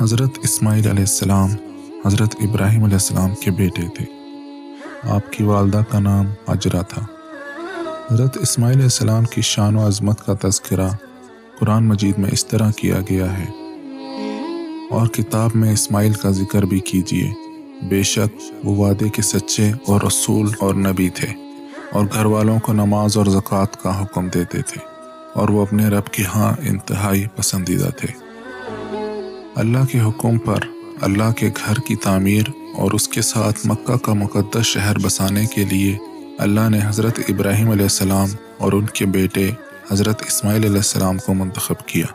حضرت اسماعیل علیہ السلام حضرت ابراہیم علیہ السلام کے بیٹے تھے۔ آپ کی والدہ کا نام اجرا تھا۔ حضرت اسماعیل علیہ السلام کی شان و عظمت کا تذکرہ قرآن مجید میں اس طرح کیا گیا ہے۔ اور کتاب میں اسماعیل کا ذکر بھی کیجیے بے شک وہ وعدے کے سچے اور رسول اور نبی تھے اور گھر والوں کو نماز اور زکوٰۃ کا حکم دیتے تھے۔ اور وہ اپنے رب کے ہاں انتہائی پسندیدہ تھے۔ اللہ کے حکم پر اللہ کے گھر کی تعمیر اور اس کے ساتھ مکہ کا مقدس شہر بسانے کے لیے اللہ نے حضرت ابراہیم علیہ السلام اور ان کے بیٹے حضرت اسماعیل علیہ السلام کو منتخب کیا۔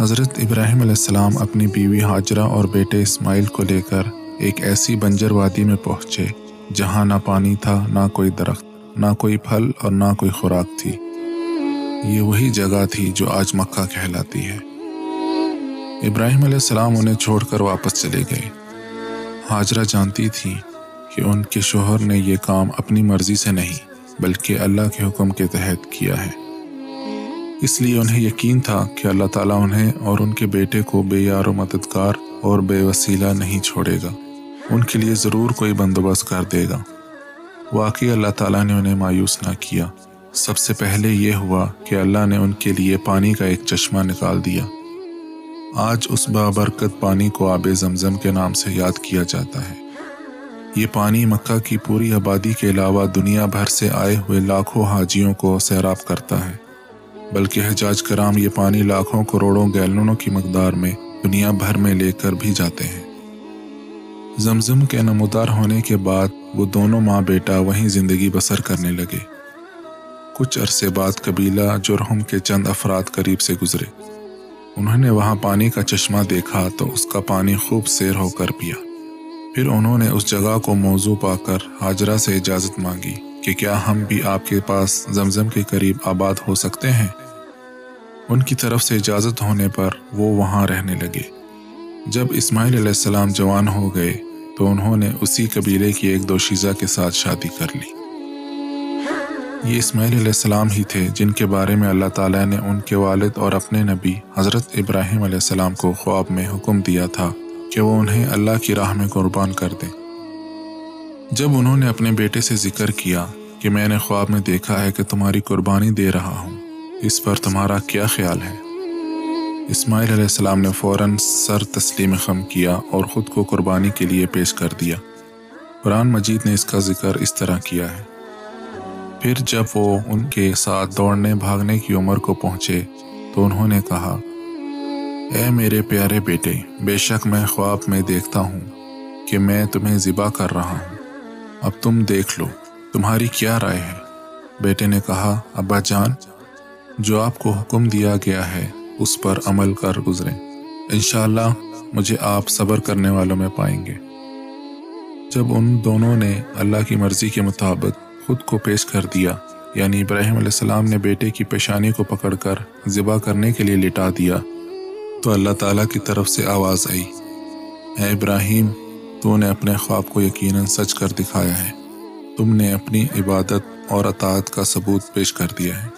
حضرت ابراہیم علیہ السلام اپنی بیوی حاجرہ اور بیٹے اسماعیل کو لے کر ایک ایسی بنجر وادی میں پہنچے جہاں نہ پانی تھا، نہ کوئی درخت، نہ کوئی پھل اور نہ کوئی خوراک تھی۔ یہ وہی جگہ تھی جو آج مکہ کہلاتی ہے۔ ابراہیم علیہ السلام انہیں چھوڑ کر واپس چلے گئے۔ حاجرہ جانتی تھی کہ ان کے شوہر نے یہ کام اپنی مرضی سے نہیں، بلکہ اللہ کے حکم کے تحت کیا ہے۔ اس لیے انہیں یقین تھا کہ اللہ تعالیٰ انہیں اور ان کے بیٹے کو بے یار و مددگار اور بے وسیلہ نہیں چھوڑے گا۔ ان کے لیے ضرور کوئی بندوبست کر دے گا۔ واقعی اللہ تعالیٰ نے انہیں مایوس نہ کیا۔ سب سے پہلے یہ ہوا کہ اللہ نے ان کے لیے پانی کا ایک چشمہ نکال دیا۔ آج اس بابرکت پانی کو آب زمزم کے نام سے یاد کیا جاتا ہے۔ یہ پانی مکہ کی پوری آبادی کے علاوہ دنیا بھر سے آئے ہوئے لاکھوں حاجیوں کو سیراب کرتا ہے۔ بلکہ حجاج کرام یہ پانی لاکھوں کروڑوں گیلنوں کی مقدار میں دنیا بھر میں لے کر بھی جاتے ہیں۔ زمزم کے نمودار ہونے کے بعد وہ دونوں ماں بیٹا وہیں زندگی بسر کرنے لگے۔ کچھ عرصے بعد قبیلہ جرہم کے چند افراد قریب سے گزرے۔ انہوں نے وہاں پانی کا چشمہ دیکھا تو اس کا پانی خوب سیر ہو کر پیا۔ پھر انہوں نے اس جگہ کو موضوع پا کر حاجرہ سے اجازت مانگی کہ کیا ہم بھی آپ کے پاس زمزم کے قریب آباد ہو سکتے ہیں؟ ان کی طرف سے اجازت ہونے پر وہ وہاں رہنے لگے۔ جب اسماعیل علیہ السلام جوان ہو گئے تو انہوں نے اسی قبیلے کی ایک دو شیزہ کے ساتھ شادی کر لی۔ یہ اسماعیل علیہ السلام ہی تھے جن کے بارے میں اللہ تعالیٰ نے ان کے والد اور اپنے نبی حضرت ابراہیم علیہ السلام کو خواب میں حکم دیا تھا کہ وہ انہیں اللہ کی راہ میں قربان کر دیں۔ جب انہوں نے اپنے بیٹے سے ذکر کیا کہ میں نے خواب میں دیکھا ہے کہ تمہاری قربانی دے رہا ہوں، اس پر تمہارا کیا خیال ہے؟ اسماعیل علیہ السلام نے فوراً سر تسلیم خم کیا اور خود کو قربانی کے لیے پیش کر دیا۔ قرآن مجید نے اس کا ذکر اس طرح کیا ہے۔ پھر جب وہ ان کے ساتھ دوڑنے بھاگنے کی عمر کو پہنچے تو انہوں نے کہا، اے میرے پیارے بیٹے، بے شک میں خواب میں دیکھتا ہوں کہ میں تمہیں ذبح کر رہا ہوں۔ اب تم دیکھ لو، تمہاری کیا رائے ہے؟ بیٹے نے کہا، ابا جان، جو آپ کو حکم دیا گیا ہے، اس پر عمل کر گزریں۔ انشاءاللہ مجھے آپ صبر کرنے والوں میں پائیں گے۔ جب ان دونوں نے اللہ کی مرضی کے مطابق خود کو پیش کر دیا۔ یعنی ابراہیم علیہ السلام نے بیٹے کی پیشانی کو پکڑ کر ذبح کرنے کے لیے لٹا دیا۔ تو اللہ تعالیٰ کی طرف سے آواز آئی۔ اے ابراہیم، تو نے اپنے خواب کو یقیناً سچ کر دکھایا ہے۔ تم نے اپنی عبادت اور اطاعت کا ثبوت پیش کر دیا ہے۔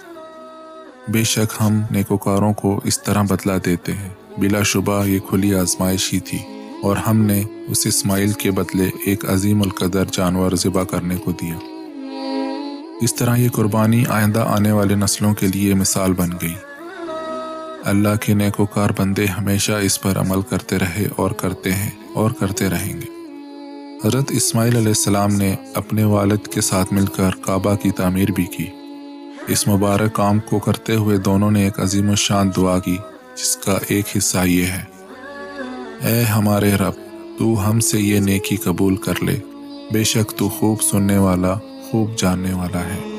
بے شک ہم نیکوکاروں کو اس طرح بدلا دیتے ہیں۔ بلا شبہ یہ کھلی آزمائش ہی تھی۔ اور ہم نے اس اسماعیل کے بدلے ایک عظیم القدر جانور ذبح کرنے کو دیا۔ اس طرح یہ قربانی آئندہ آنے والے نسلوں کے لیے مثال بن گئی۔ اللہ کے نیکوکار بندے ہمیشہ اس پر عمل کرتے رہے اور کرتے ہیں اور کرتے رہیں گے۔ حضرت اسماعیل علیہ السلام نے اپنے والد کے ساتھ مل کر کعبہ کی تعمیر بھی کی۔ اس مبارک کام کو کرتے ہوئے دونوں نے ایک عظیم و شان دعا کی، جس کا ایک حصہ یہ ہے۔ اے ہمارے رب، تو ہم سے یہ نیکی قبول کر لے۔ بے شک تو خوب سننے والا خوب جاننے والا ہے۔